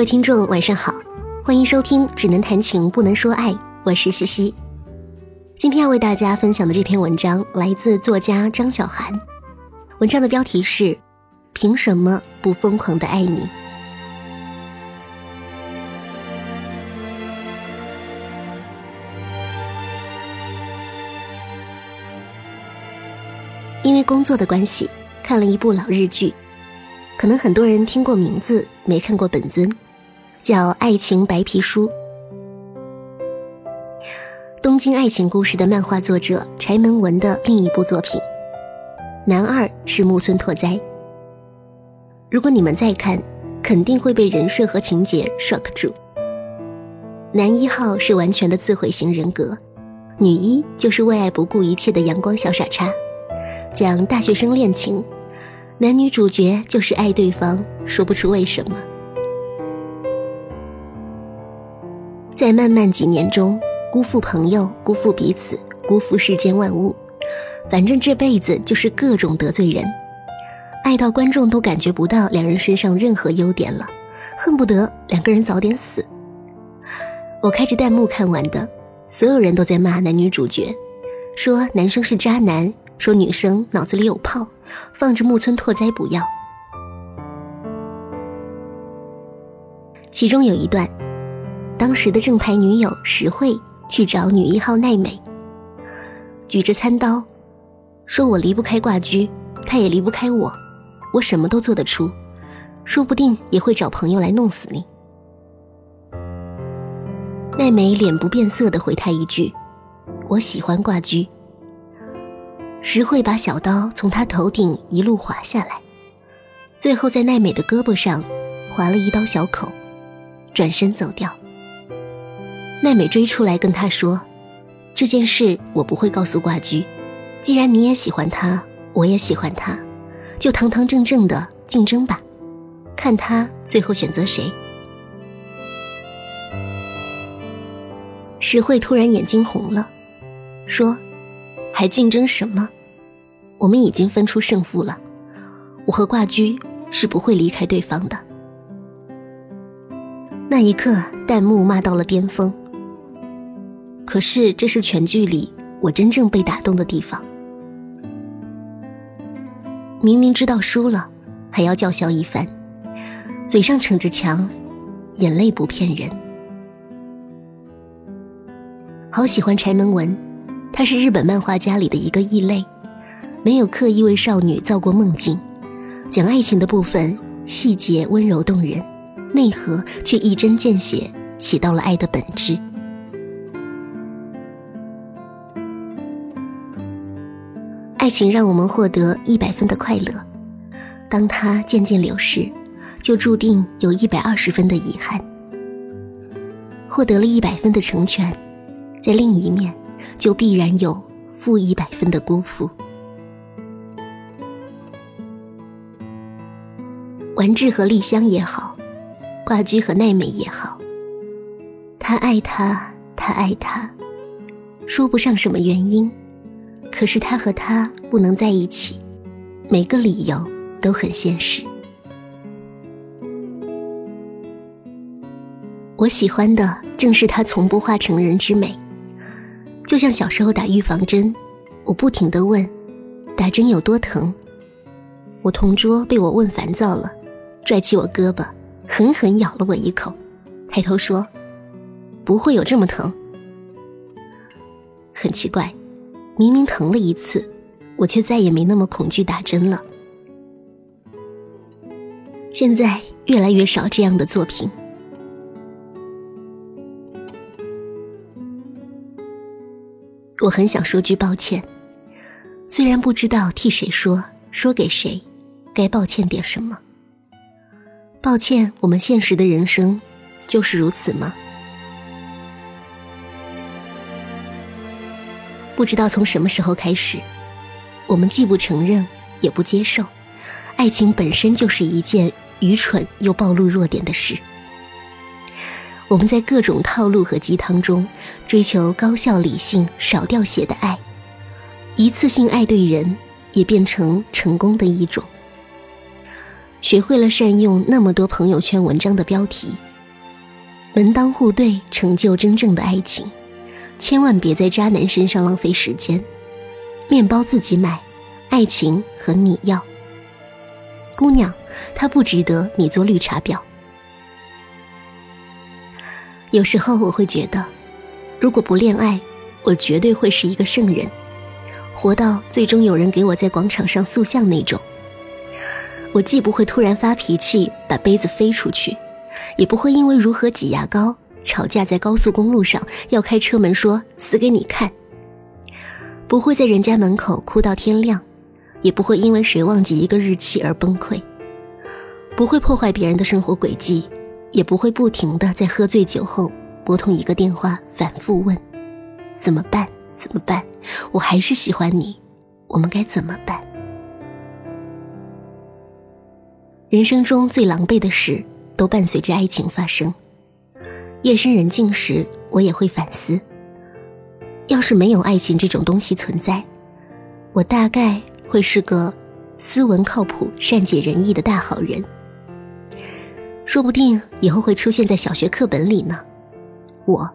各位听众，晚上好，欢迎收听《只能谈情不能说爱》，我是西西。今天要为大家分享的这篇文章来自作家张小涵，文章的标题是“凭什么不疯狂的爱你”。因为工作的关系，看了一部老日剧。可能很多人听过名字，没看过本尊，叫《爱情白皮书》。东京爱情故事的漫画作者柴门文的另一部作品。男二是木村拓哉。如果你们再看，肯定会被人设和情节 shock 住。男一号是完全的自毁型人格，女一就是为爱不顾一切的阳光小傻叉，讲大学生恋情。男女主角就是爱对方，说不出为什么。在漫漫几年中，辜负朋友，辜负彼此，辜负世间万物，反正这辈子就是各种得罪人，爱到观众都感觉不到两人身上任何优点了，恨不得两个人早点死。我开着弹幕看完的，所有人都在骂男女主角，说男生是渣男。说女生脑子里有泡，放着木村拓哉不要。其中有一段，当时的正牌女友石慧去找女一号奈美，举着餐刀，说我离不开挂居，他也离不开我，我什么都做得出，说不定也会找朋友来弄死你。奈美脸不变色的回他一句：“我喜欢挂居。”石慧把小刀从他头顶一路划下来，最后在奈美的胳膊上划了一刀小口，转身走掉。奈美追出来跟他说：“这件事我不会告诉挂居，既然你也喜欢他，我也喜欢他，就堂堂正正的竞争吧，看他最后选择谁。”石慧突然眼睛红了，说。还竞争什么？我们已经分出胜负了。我和挂居是不会离开对方的。那一刻，弹幕骂到了巅峰。可是，这是全剧里我真正被打动的地方。明明知道输了，还要叫嚣一番，嘴上逞着强，眼泪不骗人。好喜欢柴门文。他是日本漫画家里的一个异类，没有刻意为少女造过梦境，讲爱情的部分细节温柔动人，内核却一针见血写到了爱的本质。爱情让我们获得一百分的快乐，当它渐渐流逝，就注定有一百二十分的遗憾。获得了一百分的成全，在另一面。就必然有负一百分的辜负。丸治和丽香也好，挂居和奈美也好，他爱他，他爱他，说不上什么原因，可是他和他不能在一起，每个理由都很现实。我喜欢的正是他从不化成人之美。就像小时候打预防针，我不停地问：“打针有多疼？”我同桌被我问烦躁了，拽起我胳膊，狠狠咬了我一口，抬头说：“不会有这么疼。”很奇怪，明明疼了一次，我却再也没那么恐惧打针了。现在越来越少这样的作品。我很想说句抱歉，虽然不知道替谁说，说给谁，该抱歉点什么。抱歉，我们现实的人生就是如此吗？不知道从什么时候开始，我们既不承认，也不接受，爱情本身就是一件愚蠢又暴露弱点的事。我们在各种套路和鸡汤中追求高效、理性、少掉血的爱，一次性爱对人也变成成功的一种。学会了善用那么多朋友圈文章的标题，门当户对，成就真正的爱情。千万别在渣男身上浪费时间。面包自己买，爱情和你要。姑娘，他不值得你做绿茶婊。有时候我会觉得，如果不恋爱，我绝对会是一个圣人，活到最终有人给我在广场上塑像那种。我既不会突然发脾气把杯子飞出去，也不会因为如何挤牙膏吵架在高速公路上要开车门说死给你看。不会在人家门口哭到天亮，也不会因为谁忘记一个日期而崩溃。不会破坏别人的生活轨迹。也不会不停的在喝醉酒后拨通一个电话，反复问：“怎么办？怎么办？我还是喜欢你，我们该怎么办？”人生中最狼狈的事，都伴随着爱情发生。夜深人静时，我也会反思：要是没有爱情这种东西存在，我大概会是个斯文、靠谱、善解人意的大好人。说不定以后会出现在小学课本里呢。我，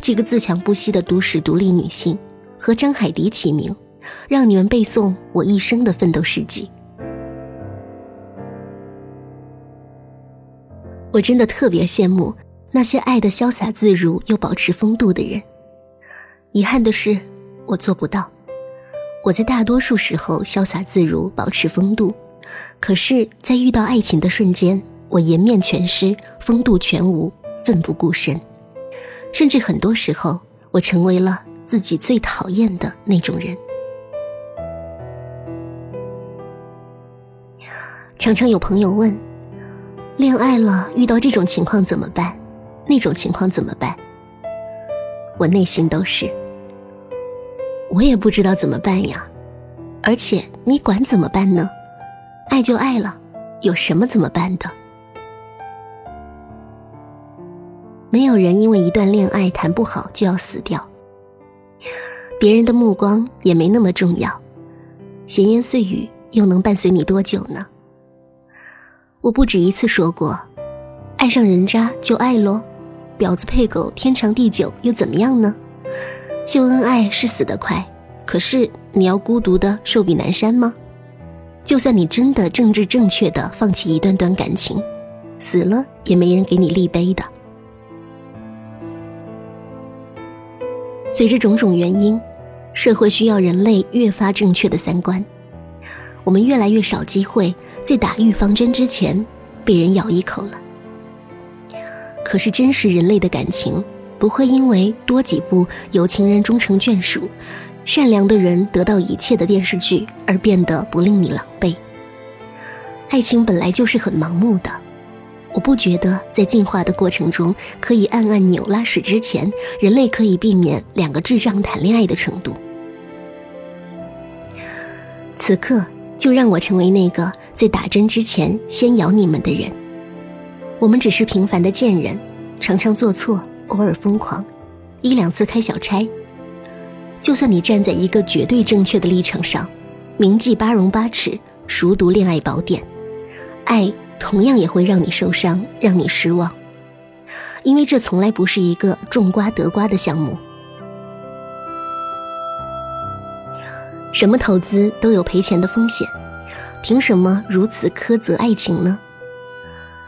这个自强不息的都市独立女性，和张海迪齐名，让你们背诵我一生的奋斗事迹。我真的特别羡慕那些爱的潇洒自如又保持风度的人。遗憾的是，我做不到。我在大多数时候潇洒自如，保持风度，可是，在遇到爱情的瞬间。我颜面全失，风度全无，奋不顾身，甚至很多时候，我成为了自己最讨厌的那种人。常常有朋友问：恋爱了遇到这种情况怎么办？那种情况怎么办？我内心都是，我也不知道怎么办呀。而且你管怎么办呢？爱就爱了，有什么怎么办的？没有人因为一段恋爱谈不好就要死掉，别人的目光也没那么重要，闲言碎语又能伴随你多久呢？我不止一次说过，爱上人渣就爱喽，婊子配狗天长地久又怎么样呢？秀恩爱是死得快，可是你要孤独的寿比南山吗？就算你真的政治正确的放弃一段段感情，死了也没人给你立碑的。随着种种原因，社会需要人类越发正确的三观。我们越来越少机会在打预防针之前被人咬一口了。可是真实人类的感情不会因为多几部有情人终成眷属、善良的人得到一切的电视剧而变得不令你狼狈。爱情本来就是很盲目的。我不觉得在进化的过程中可以按按钮拉屎之前，人类可以避免两个智障谈恋爱的程度。此刻就让我成为那个在打针之前先咬你们的人。我们只是平凡的贱人，常常做错，偶尔疯狂，一两次开小差。就算你站在一个绝对正确的立场上，铭记八荣八耻，熟读恋爱宝典，爱。同样也会让你受伤，让你失望，因为这从来不是一个种瓜得瓜的项目。什么投资都有赔钱的风险，凭什么如此苛责爱情呢？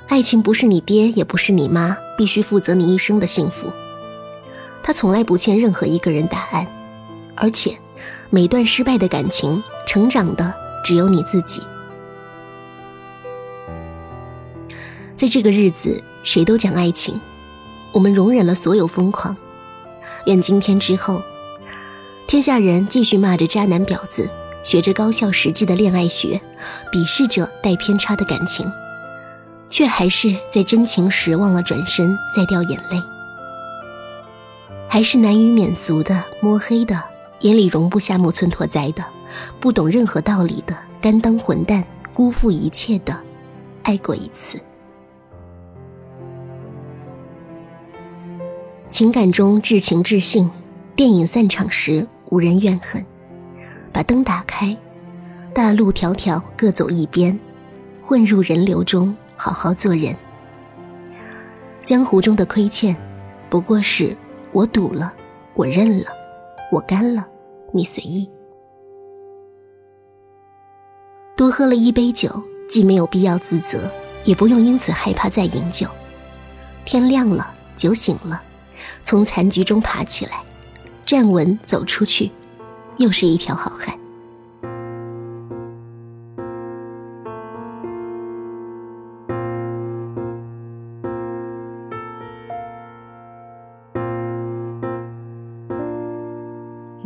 爱情不是你爹，也不是你妈，必须负责你一生的幸福。他从来不欠任何一个人答案，而且每段失败的感情，成长的只有你自己。在这个日子，谁都讲爱情，我们容忍了所有疯狂。愿今天之后，天下人继续骂着渣男婊子，学着高效实际的恋爱学，鄙视着带偏差的感情，却还是在真情时忘了转身，再掉眼泪。还是难以免俗的摸黑的，眼里容不下木村拓哉的，不懂任何道理的，甘当混蛋，辜负一切的，爱过一次。情感中至情至性，电影散场时无人怨恨。把灯打开，大路迢迢各走一边，混入人流中好好做人。江湖中的亏欠，不过是我赌了，我认了，我干了，你随意。多喝了一杯酒，既没有必要自责，也不用因此害怕再饮酒。天亮了，酒醒了，从残局中爬起来，站稳走出去，又是一条好汉。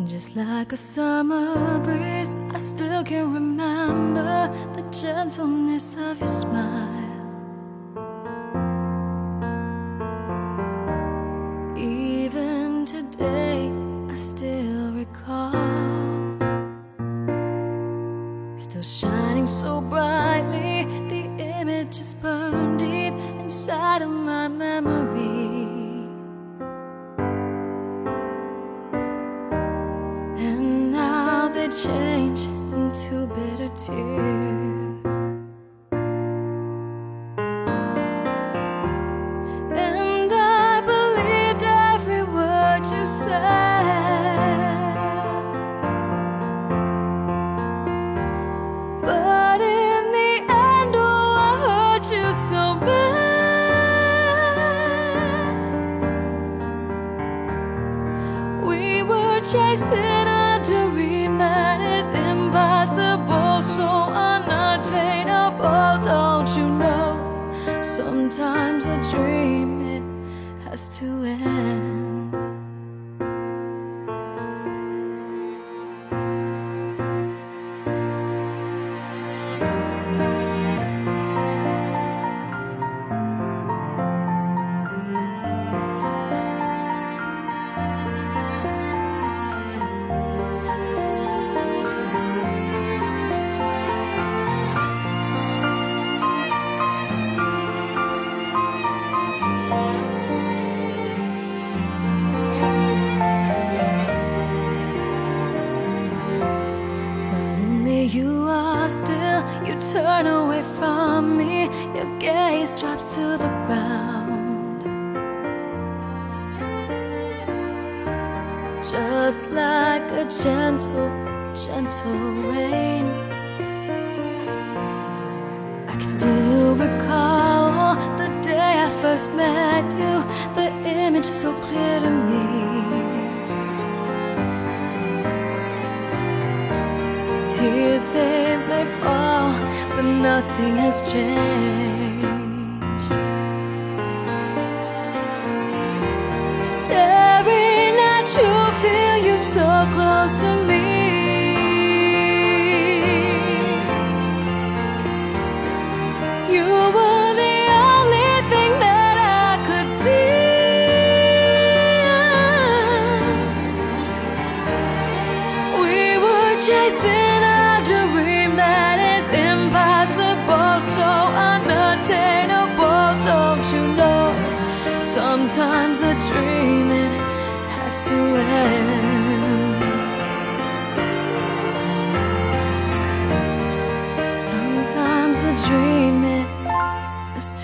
Just like a summer breeze, I still can remember the gentleness of your smile. Change into bitter tears. You are still, you turn away from me, your gaze drops to the ground. Just like a gentle, gentle rain. I can still recall the day I first met you, the image so clear to me. But nothing has changed.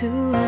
Do.